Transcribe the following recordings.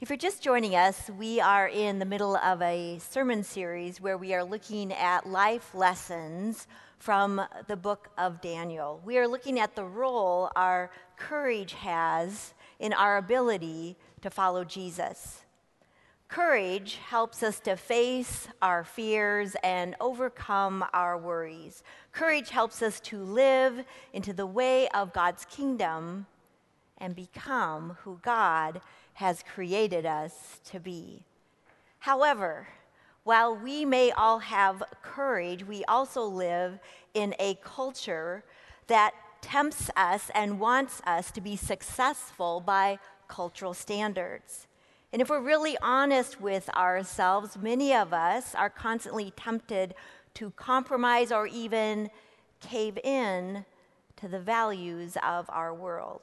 If you're just joining us, we are in the middle of a sermon series where we are looking at life lessons from the book of Daniel. We are looking at the role our courage has in our ability to follow Jesus. Courage helps us to face our fears and overcome our worries. Courage helps us to live into the way of God's kingdom and become who God has created us to be. However, while we may all have courage, we also live in a culture that tempts us and wants us to be successful by cultural standards. And if we're really honest with ourselves, many of us are constantly tempted to compromise or even cave in to the values of our world.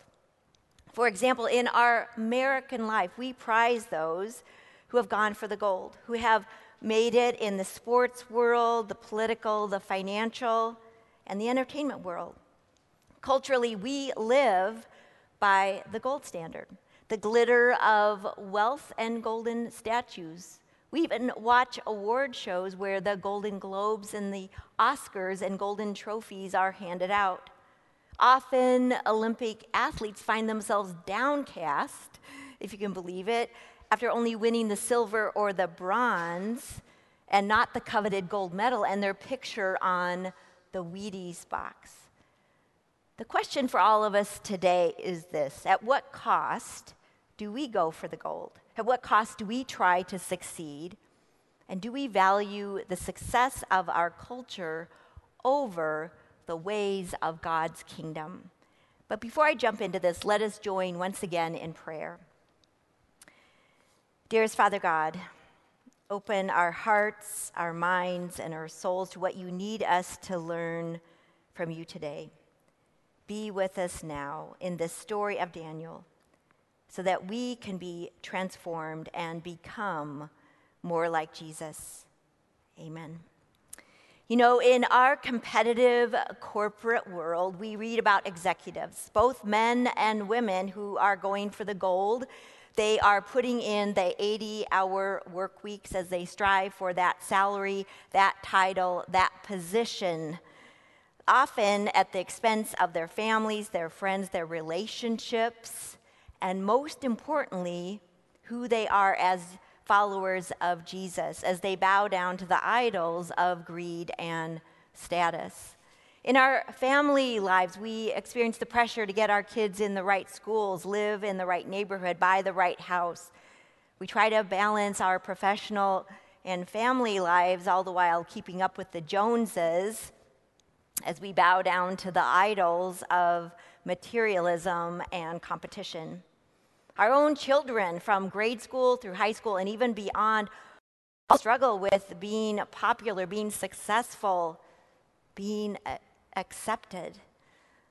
For example, in our American life, we prize those who have gone for the gold, who have made it in the sports world, the political, the financial, and the entertainment world. Culturally, we live by the gold standard, the glitter of wealth and golden statues. We even watch award shows where the Golden Globes and the Oscars and golden trophies are handed out. Often, Olympic athletes find themselves downcast, if you can believe it, after only winning the silver or the bronze and not the coveted gold medal and their picture on the Wheaties box. The question for all of us today is this At what cost do we go for the gold? At what cost do we try to succeed? And do we value the success of our culture over the ways of God's kingdom. But before I jump into this, let us join once again in prayer. Dearest Father God, open our hearts, our minds, and our souls to what you need us to learn from you today. Be with us now in this story of Daniel so that we can be transformed and become more like Jesus. Amen. You know, in our competitive corporate world, we read about executives, both men and women, who are going for the gold. They are putting in the 80 hour work weeks as they strive for that salary, that title, that position, often at the expense of their families, their friends, their relationships, and most importantly, who they are as followers of Jesus as they bow down to the idols of greed and status. In our family lives, we experience the pressure to get our kids in the right schools, live in the right neighborhood, buy the right house. We try to balance our professional and family lives all the while keeping up with the Joneses as we bow down to the idols of materialism and competition. Our own children from grade school through high school and even beyond struggle with being popular, being successful, being accepted.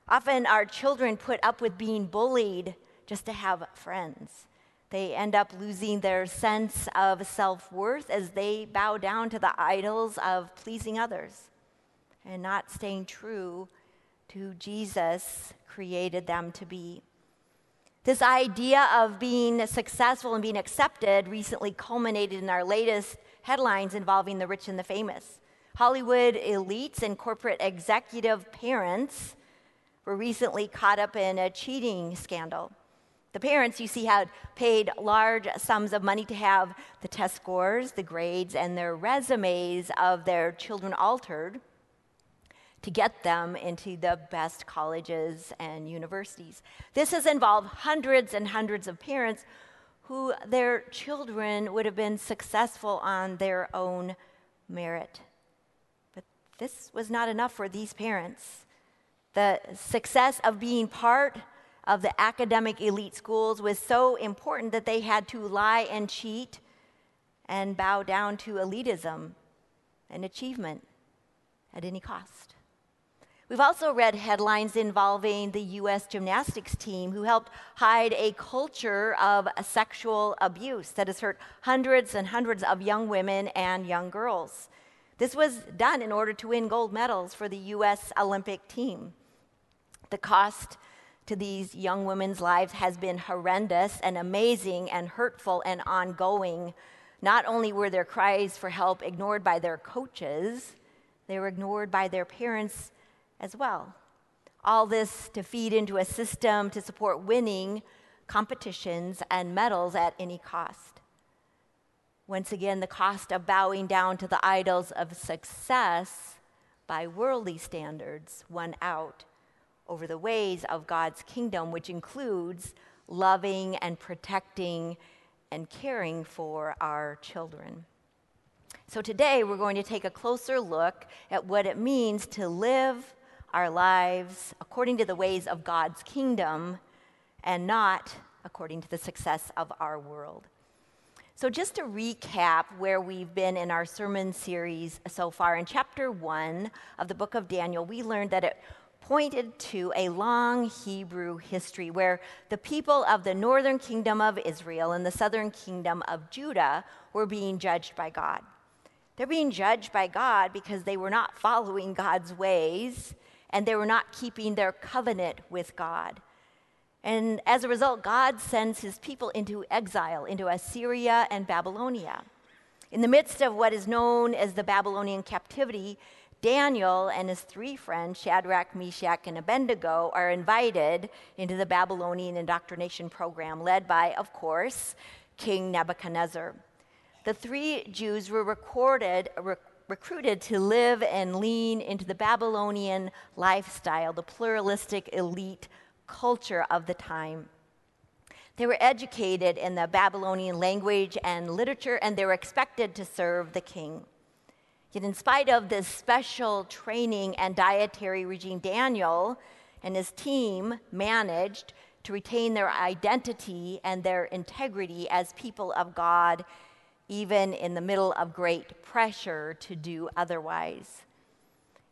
Often our children put up with being bullied just to have friends. They end up losing their sense of self worth as they bow down to the idols of pleasing others and not staying true to Jesus created them to be. This idea of being successful and being accepted recently culminated in our latest headlines involving the rich and the famous. Hollywood elites and corporate executive parents were recently caught up in a cheating scandal. The parents, you see, had paid large sums of money to have the test scores, the grades, and their resumes of their children altered to get them into the best colleges and universities. This has involved hundreds and hundreds of parents who their children would have been successful on their own merit. But this was not enough for these parents. The success of being part of the academic elite schools was so important that they had to lie and cheat and bow down to elitism and achievement at any cost. We've also read headlines involving the U.S. gymnastics team who helped hide a culture of sexual abuse that has hurt hundreds and hundreds of young women and young girls. This was done in order to win gold medals for the U.S. Olympic team. The cost to these young women's lives has been horrendous and amazing and hurtful and ongoing. Not only were their cries for help ignored by their coaches, they were ignored by their parents as well. All this to feed into a system to support winning competitions and medals at any cost. Once again, the cost of bowing down to the idols of success by worldly standards won out over the ways of God's kingdom, which includes loving and protecting and caring for our children. So, today we're going to take a closer look at what it means to live our lives according to the ways of God's kingdom and not according to the success of our world. So, just to recap where we've been in our sermon series so far, in chapter one of the book of Daniel, we learned that it pointed to a long Hebrew history where the people of the northern kingdom of Israel and the southern kingdom of Judah were being judged by God. They're being judged by God because they were not following God's ways and they were not keeping their covenant with God. And as a result, God sends his people into exile, into Assyria and Babylonia. In the midst of what is known as the Babylonian captivity, Daniel and his three friends, Shadrach, Meshach, and Abednego, are invited into the Babylonian indoctrination program led by, of course, King Nebuchadnezzar. The three Jews were recorded, rec- recruited to live and lean into the Babylonian lifestyle, the pluralistic elite culture of the time. They were educated in the Babylonian language and literature, and they were expected to serve the king. Yet, in spite of this special training and dietary regime, Daniel and his team managed to retain their identity and their integrity as people of God, even in the middle of great pressure to do otherwise.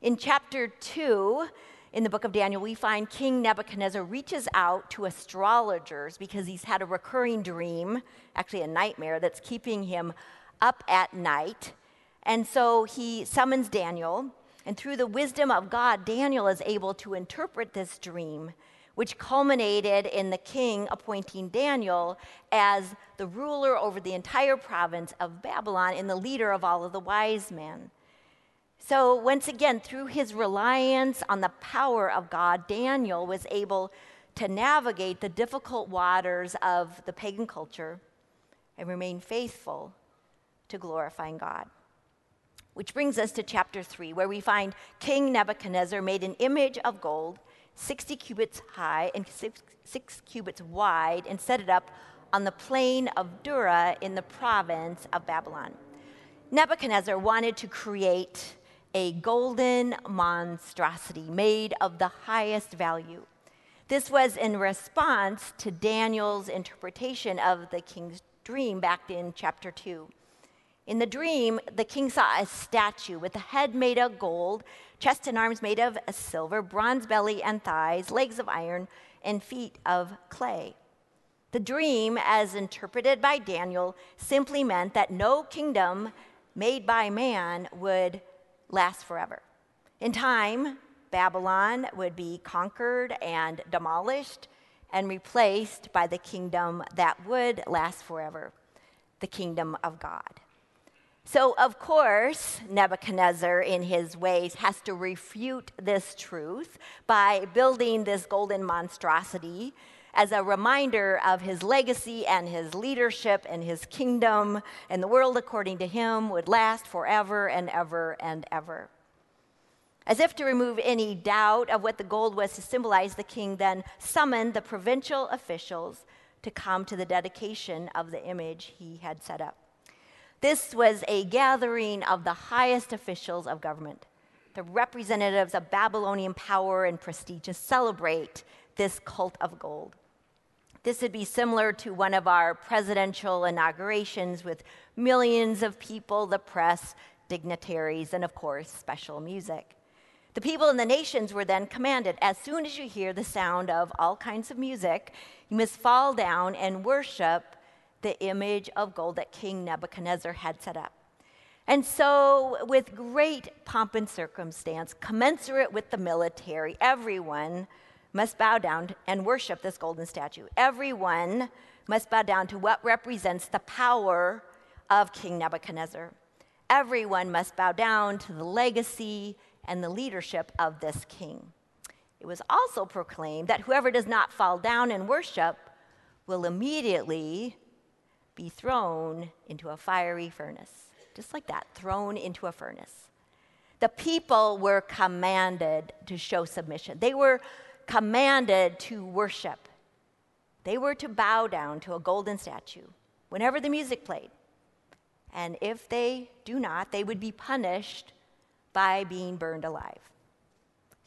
In chapter 2, in the book of Daniel, we find King Nebuchadnezzar reaches out to astrologers because he's had a recurring dream, actually a nightmare, that's keeping him up at night. And so he summons Daniel, and through the wisdom of God, Daniel is able to interpret this dream, which culminated in the king appointing Daniel as the ruler over the entire province of Babylon and the leader of all of the wise men. So, once again, through his reliance on the power of God, Daniel was able to navigate the difficult waters of the pagan culture and remain faithful to glorifying God. Which brings us to chapter 3, where we find King Nebuchadnezzar made an image of gold, 60 cubits high and six, six, cubits wide, and set it up on the plain of Dura in the province of Babylon. Nebuchadnezzar wanted to create a golden monstrosity made of the highest value. This was in response to Daniel's interpretation of the king's dream back in chapter 2. In the dream, the king saw a statue with a head made of gold, chest and arms made of silver, bronze belly and thighs, legs of iron, and feet of clay. The dream, as interpreted by Daniel, simply meant that no kingdom made by man would last forever. In time, Babylon would be conquered and demolished and replaced by the kingdom that would last forever the kingdom of God. So, of course, Nebuchadnezzar, in his ways, has to refute this truth by building this golden monstrosity as a reminder of his legacy and his leadership and his kingdom, and the world, according to him, would last forever and ever and ever. As if to remove any doubt of what the gold was to symbolize, the king then summoned the provincial officials to come to the dedication of the image he had set up. This was a gathering of the highest officials of government, the representatives of Babylonian power and prestige, to celebrate this cult of gold. This would be similar to one of our presidential inaugurations with millions of people, the press, dignitaries, and of course, special music. The people in the nations were then commanded as soon as you hear the sound of all kinds of music, you must fall down and worship the image of gold that King Nebuchadnezzar had set up. And so, with great pomp and circumstance, commensurate with the military, everyone must bow down and worship this golden statue. Everyone must bow down to what represents the power of King Nebuchadnezzar. Everyone must bow down to the legacy and the leadership of this king. It was also proclaimed that whoever does not fall down and worship will immediately be thrown into a fiery furnace. Just like that, thrown into a furnace. The people were commanded to show submission. They were commanded to worship. They were to bow down to a golden statue whenever the music played. And if they do not, they would be punished by being burned alive.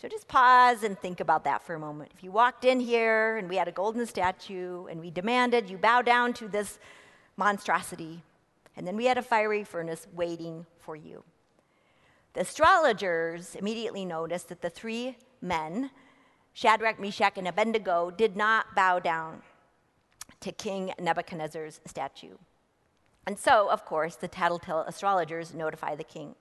So just pause and think about that for a moment. If you walked in here and we had a golden statue and we demanded you bow down to this monstrosity, and then we had a fiery furnace waiting for you. The astrologers immediately noticed that the three men, Shadrach, Meshach, and Abednego, did not bow down to King Nebuchadnezzar's statue. And so, of course, the tattletale astrologers notify the king.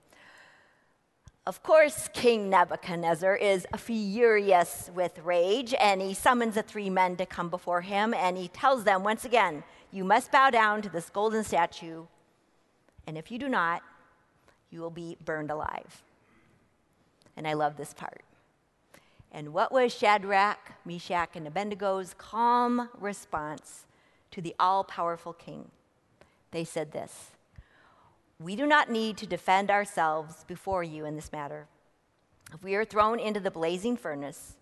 Of course, King Nebuchadnezzar is furious with rage, and he summons the three men to come before him, and he tells them once again, You must bow down to this golden statue, and if you do not, you will be burned alive. And I love this part. And what was Shadrach, Meshach, and Abednego's calm response to the all powerful king? They said this We do not need to defend ourselves before you in this matter. If we are thrown into the blazing furnace,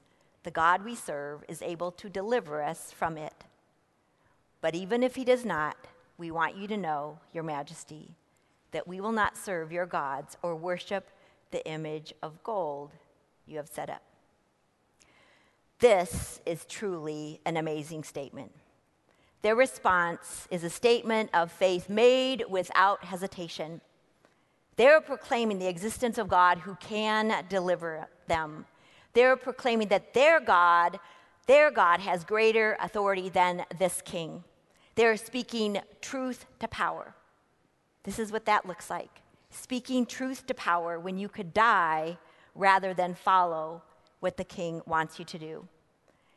the God we serve is able to deliver us from it. But even if he does not, we want you to know, Your Majesty, that we will not serve your gods or worship the image of gold you have set up. This is truly an amazing statement. Their response is a statement of faith made without hesitation. They're proclaiming the existence of God who can deliver them. They're proclaiming that their God, their God has greater authority than this king. They're speaking truth to power. This is what that looks like speaking truth to power when you could die rather than follow what the king wants you to do.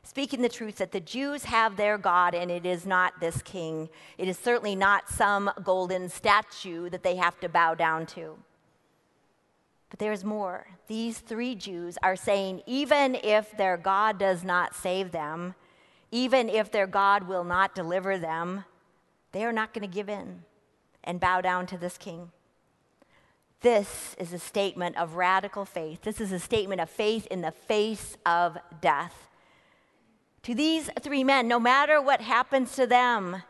Speaking the truth that the Jews have their God and it is not this king. It is certainly not some golden statue that they have to bow down to. But there's more. These three Jews are saying even if their God does not save them, even if their God will not deliver them, they are not going to give in and bow down to this king. This is a statement of radical faith. This is a statement of faith in the face of death. To these three men, no matter what happens to them,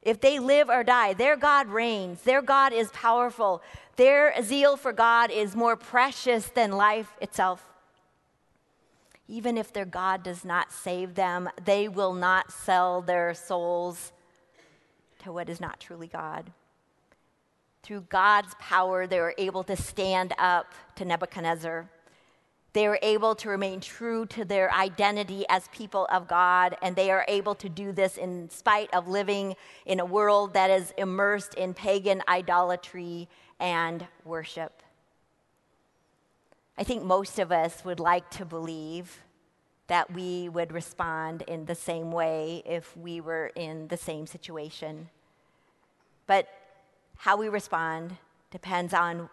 if they live or die, their God reigns. Their God is powerful. Their zeal for God is more precious than life itself. Even if their God does not save them, they will not sell their souls to what is not truly God through God's power, they were able to stand up to Nebuchadnezzar. They were able to remain true to their identity as people of God, and they are able to do this in spite of living in a world that is immersed in pagan idolatry and worship. I think most of us would like to believe that we would respond in the same way if we were in the same situation. But how we respond depends on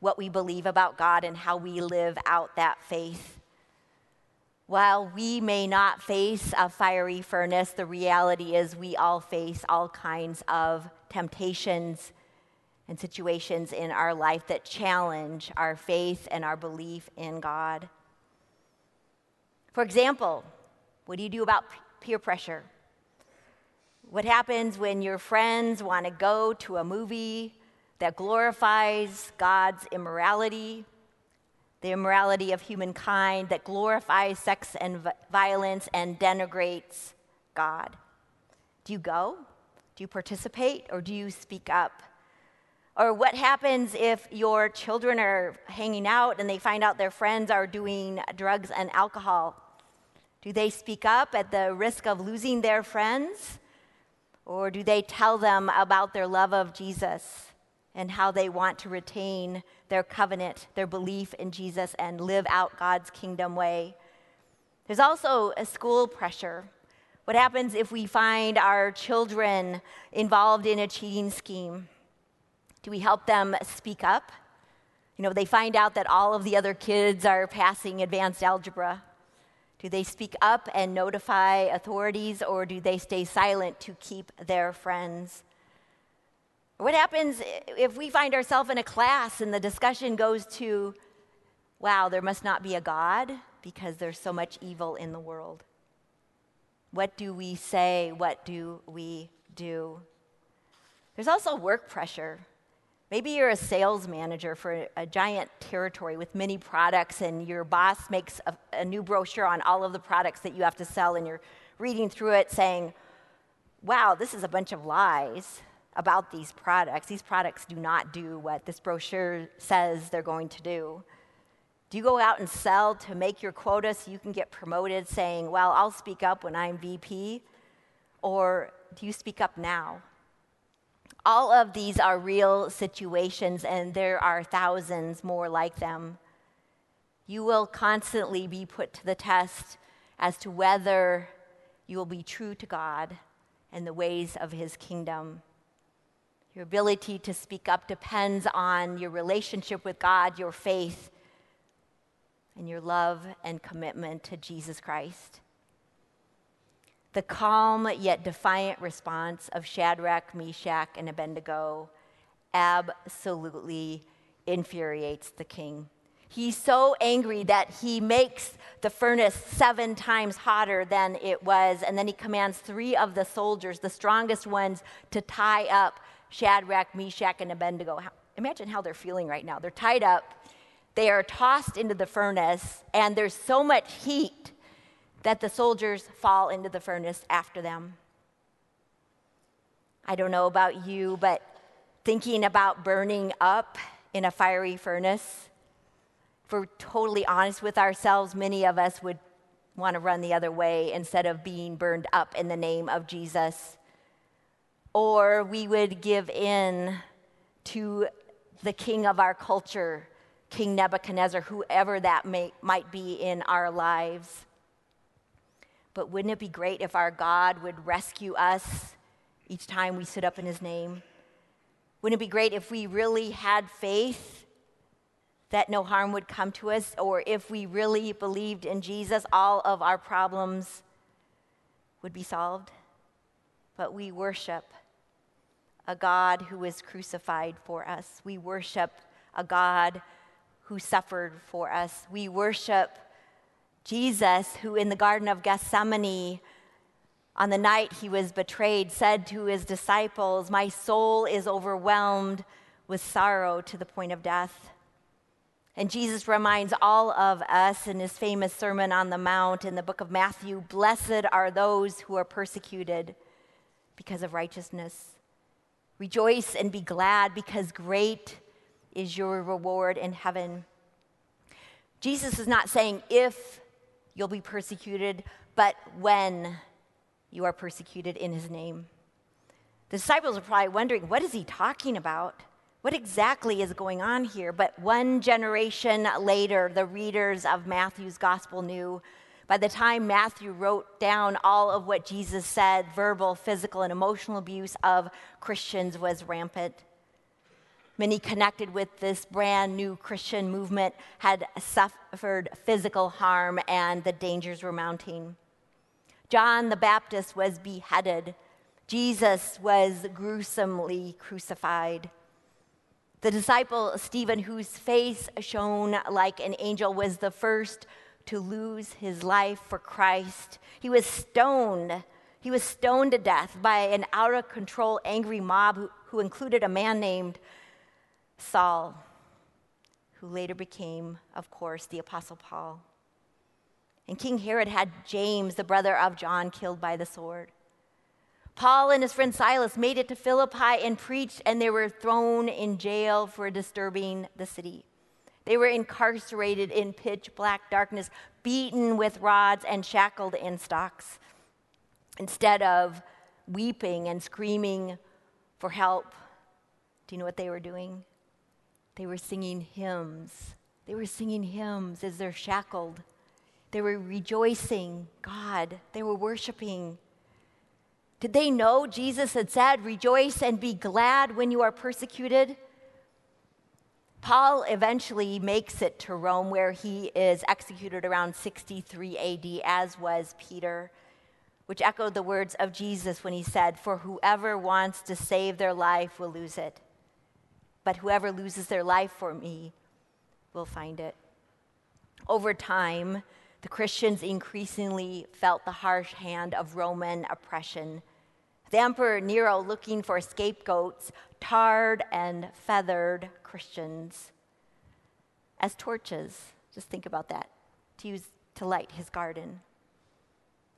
what we believe about God and how we live out that faith. While we may not face a fiery furnace, the reality is we all face all kinds of temptations and situations in our life that challenge our faith and our belief in God. For example, what do you do about peer pressure? What happens when your friends want to go to a movie that glorifies God's immorality, the immorality of humankind, that glorifies sex and violence and denigrates God? Do you go? Do you participate or do you speak up? Or what happens if your children are hanging out and they find out their friends are doing drugs and alcohol? Do they speak up at the risk of losing their friends? Or do they tell them about their love of Jesus and how they want to retain their covenant, their belief in Jesus, and live out God's kingdom way? There's also a school pressure. What happens if we find our children involved in a cheating scheme? Do we help them speak up? You know, they find out that all of the other kids are passing advanced algebra. Do they speak up and notify authorities, or do they stay silent to keep their friends? What happens if we find ourselves in a class and the discussion goes to, wow, there must not be a God because there's so much evil in the world? What do we say? What do we do? There's also work pressure. Maybe you're a sales manager for a giant territory with many products, and your boss makes a, a, new brochure on all of the products that you have to sell, and you're reading through it saying, Wow, this is a bunch of lies about these products. These products do not do what this brochure says they're going to do. Do you go out and sell to make your quota so you can get promoted, saying, Well, I'll speak up when I'm VP? Or do you speak up now? All of these are real situations, and there are thousands more like them. You will constantly be put to the test as to whether you will be true to God and the ways of His kingdom. Your ability to speak up depends on your relationship with God, your faith, and your love and commitment to Jesus Christ. The calm yet defiant response of Shadrach, Meshach, and Abednego absolutely infuriates the king. He's so angry that he makes the furnace seven times hotter than it was, and then he commands three of the soldiers, the strongest ones, to tie up Shadrach, Meshach, and Abednego. Imagine how they're feeling right now. They're tied up, they are tossed into the furnace, and there's so much heat that the soldiers fall into the furnace after them. I don't know about you, but thinking about burning up in a fiery furnace, if we're totally honest with ourselves, many of us would want to run the other way instead of being burned up in the name of Jesus or we would give in to the king of our culture, King Nebuchadnezzar, whoever that may, might be in our lives. But wouldn't it be great if our God would rescue us each time we sit up in his name? Wouldn't it be great if we really had faith that no harm would come to us, or if we really believed in Jesus, all of our problems would be solved? But we worship a God who was crucified for us. We worship a God who suffered for us. We worship Jesus, who in the Garden of Gethsemane, on the night he was betrayed, said to his disciples, My soul is overwhelmed with sorrow to the point of death. And Jesus reminds all of us in his famous Sermon on the Mount in the book of Matthew Blessed are those who are persecuted because of righteousness, Rejoice and be glad because great is your reward in heaven. Jesus is not saying if you'll be persecuted, but when you are persecuted in his name. The disciples are probably wondering, what is he talking about? What exactly is going on here? But one generation later, the readers of Matthew's gospel knew by the time Matthew wrote down all of what Jesus said, verbal, physical, and emotional abuse of Christians was rampant. Many connected with this brand new Christian movement had suffered physical harm, and the dangers were mounting. John the Baptist was beheaded. Jesus was gruesomely crucified. The disciple Stephen, whose face shone like an angel, was the first to lose his life for Christ. He was stoned. He was stoned to death by an out of control, angry mob who, who included a man named Saul, who later became, of course, the Apostle Paul. And King Herod had James, the brother of John, killed by the sword. Paul and his friend Silas made it to Philippi and preached, and they were thrown in jail for disturbing the city. They were incarcerated in pitch black darkness, beaten with rods and shackled in stocks. Instead of weeping and screaming for help, do you know what they were doing? They were singing hymns. They were singing hymns as they're shackled. They were rejoicing God, they were worshiping. Did they know Jesus had said, Rejoice and be glad when you are persecuted? Paul eventually makes it to Rome, where he is executed around 63 AD, as was Peter, which echoed the words of Jesus when he said, For whoever wants to save their life will lose it, but whoever loses their life for me will find it. Over time, the Christians increasingly felt the harsh hand of Roman oppression. The Emperor Nero, looking for scapegoats, tarred and feathered Christians as torches. Just think about that to use to light his garden.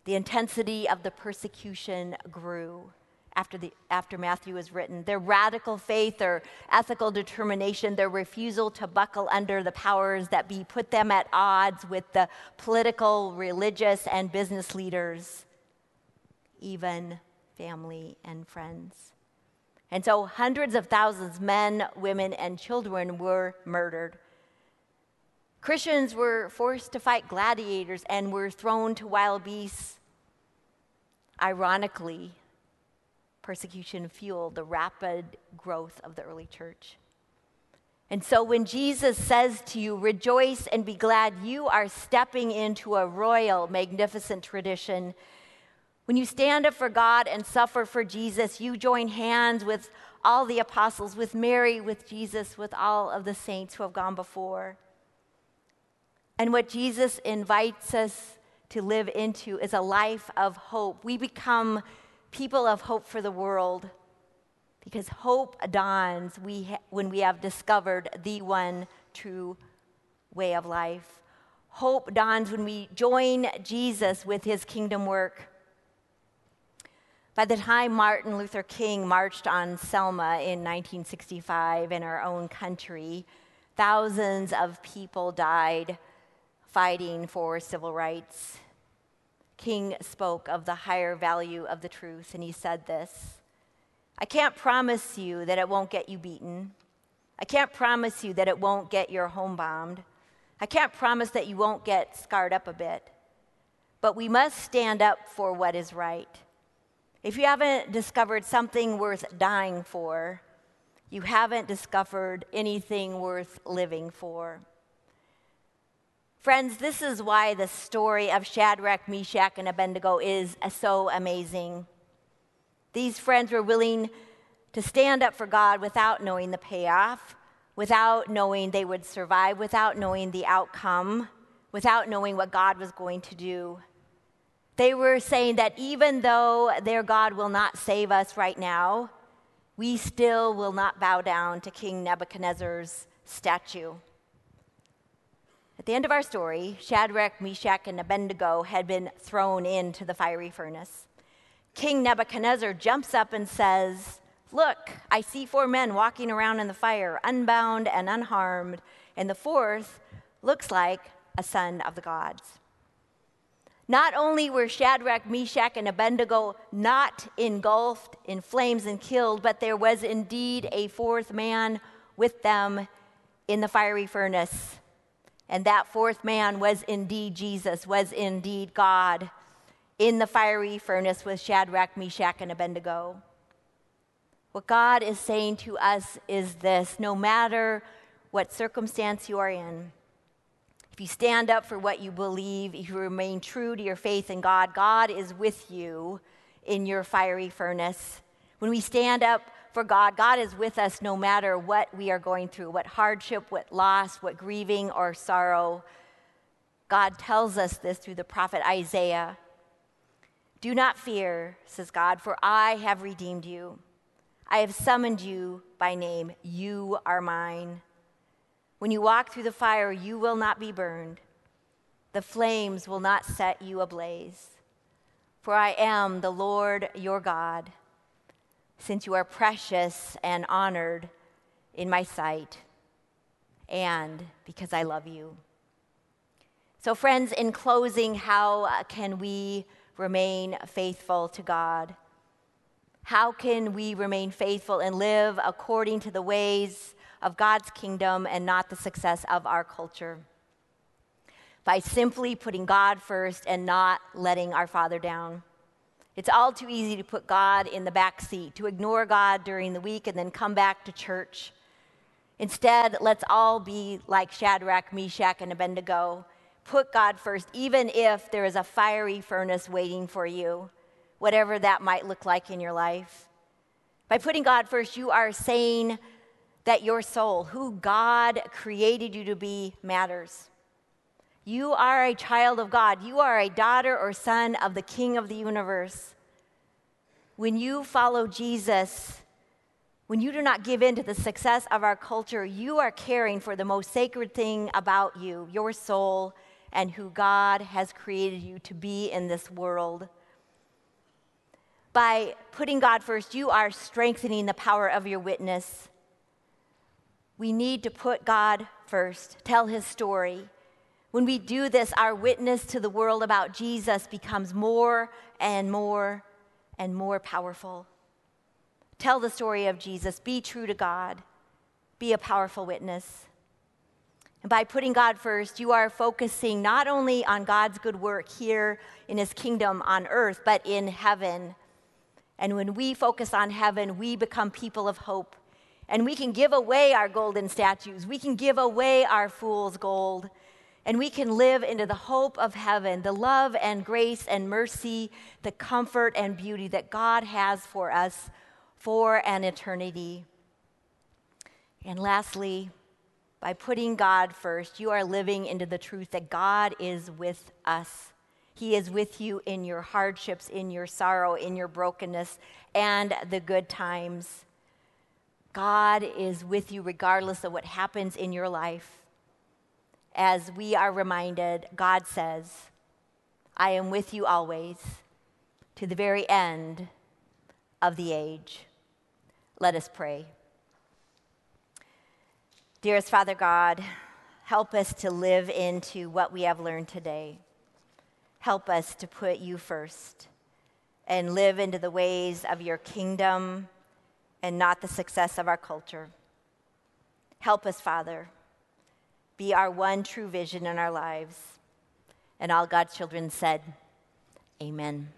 The intensity of the persecution grew after, the, after Matthew was written. Their radical faith, or ethical determination, their refusal to buckle under the powers that be put them at odds with the political, religious, and business leaders, even family and friends. And so hundreds of thousands, men, women, and children, were murdered. Christians were forced to fight gladiators and were thrown to wild beasts. Ironically, persecution fueled the rapid growth of the early church. And so when Jesus says to you, rejoice and be glad, you are stepping into a royal, magnificent tradition. When you stand up for God and suffer for Jesus, you join hands with all the apostles, with Mary, with Jesus, with all of the saints who have gone before. And what Jesus invites us to live into is a life of hope. We become people of hope for the world because hope dawns we ha- when we have discovered the one true way of life. Hope dawns when we join Jesus with his kingdom work. By the time Martin Luther King marched on Selma in 1965 in our own country, thousands of people died fighting for civil rights. King spoke of the higher value of the truth, and he said this I can't promise you that it won't get you beaten. I can't promise you that it won't get your home bombed. I can't promise that you won't get scarred up a bit. But we must stand up for what is right. If you haven't discovered something worth dying for, you haven't discovered anything worth living for. Friends, this is why the story of Shadrach, Meshach, and Abednego is so amazing. These friends were willing to stand up for God without knowing the payoff, without knowing they would survive, without knowing the outcome, without knowing what God was going to do. They were saying that even though their God will not save us right now, we still will not bow down to King Nebuchadnezzar's statue. At the end of our story, Shadrach, Meshach, and Abednego had been thrown into the fiery furnace. King Nebuchadnezzar jumps up and says, Look, I see four men walking around in the fire, unbound and unharmed, and the fourth looks like a son of the gods. Not only were Shadrach, Meshach, and Abednego not engulfed in flames and killed, but there was indeed a fourth man with them in the fiery furnace. And that fourth man was indeed Jesus, was indeed God in the fiery furnace with Shadrach, Meshach, and Abednego. What God is saying to us is this no matter what circumstance you are in, if you stand up for what you believe, if you remain true to your faith in God, God is with you in your fiery furnace. When we stand up for God. God is with us no matter what we are going through, what hardship, what loss, what grieving or sorrow. God tells us this through the prophet Isaiah. Do not fear, says God, for I have redeemed you. I have summoned you by name. You are mine. When you walk through the fire, you will not be burned. The flames will not set you ablaze. For I am the Lord your God since you are precious and honored in my sight, and because I love you. So, friends, in closing, how can we remain faithful to God? How can we remain faithful and live according to the ways of God's kingdom and not the success of our culture? by simply putting God first and not letting our Father down. It's all too easy to put God in the back seat, to ignore God during the week and then come back to church. Instead, let's all be like Shadrach, Meshach, and Abednego. Put God first, even if there is a fiery furnace waiting for you, whatever that might look like in your life. By putting God first, you are saying that your soul, who God created you to be, matters. You are a child of God. You are a daughter or son of the King of the universe. When you follow Jesus, when you do not give in to the success of our culture, you are caring for the most sacred thing about you, your soul, and who God has created you to be in this world. By putting God first, you are strengthening the power of your witness. We need to put God first, tell his story when we do this, our witness to the world about Jesus becomes more and more and more powerful. Tell the story of Jesus. Be true to God. Be a powerful witness. And by putting God first, you are focusing not only on God's good work here in his kingdom on earth, but in heaven. And when we focus on heaven, we become people of hope. And we can give away our golden statues, we can give away our fool's gold and we can live into the hope of heaven, the love and grace and mercy, the comfort and beauty that God has for us for an eternity. And lastly, by putting God first, you are living into the truth that God is with us. He is with you in your hardships, in your sorrow, in your brokenness, and the good times. God is with you regardless of what happens in your life as we are reminded, God says, I am with you always to the very end of the age. Let us pray. Dearest Father God, help us to live into what we have learned today. Help us to put you first and live into the ways of your kingdom and not the success of our culture. Help us, Father be our one true vision in our lives. And all God's children said, Amen.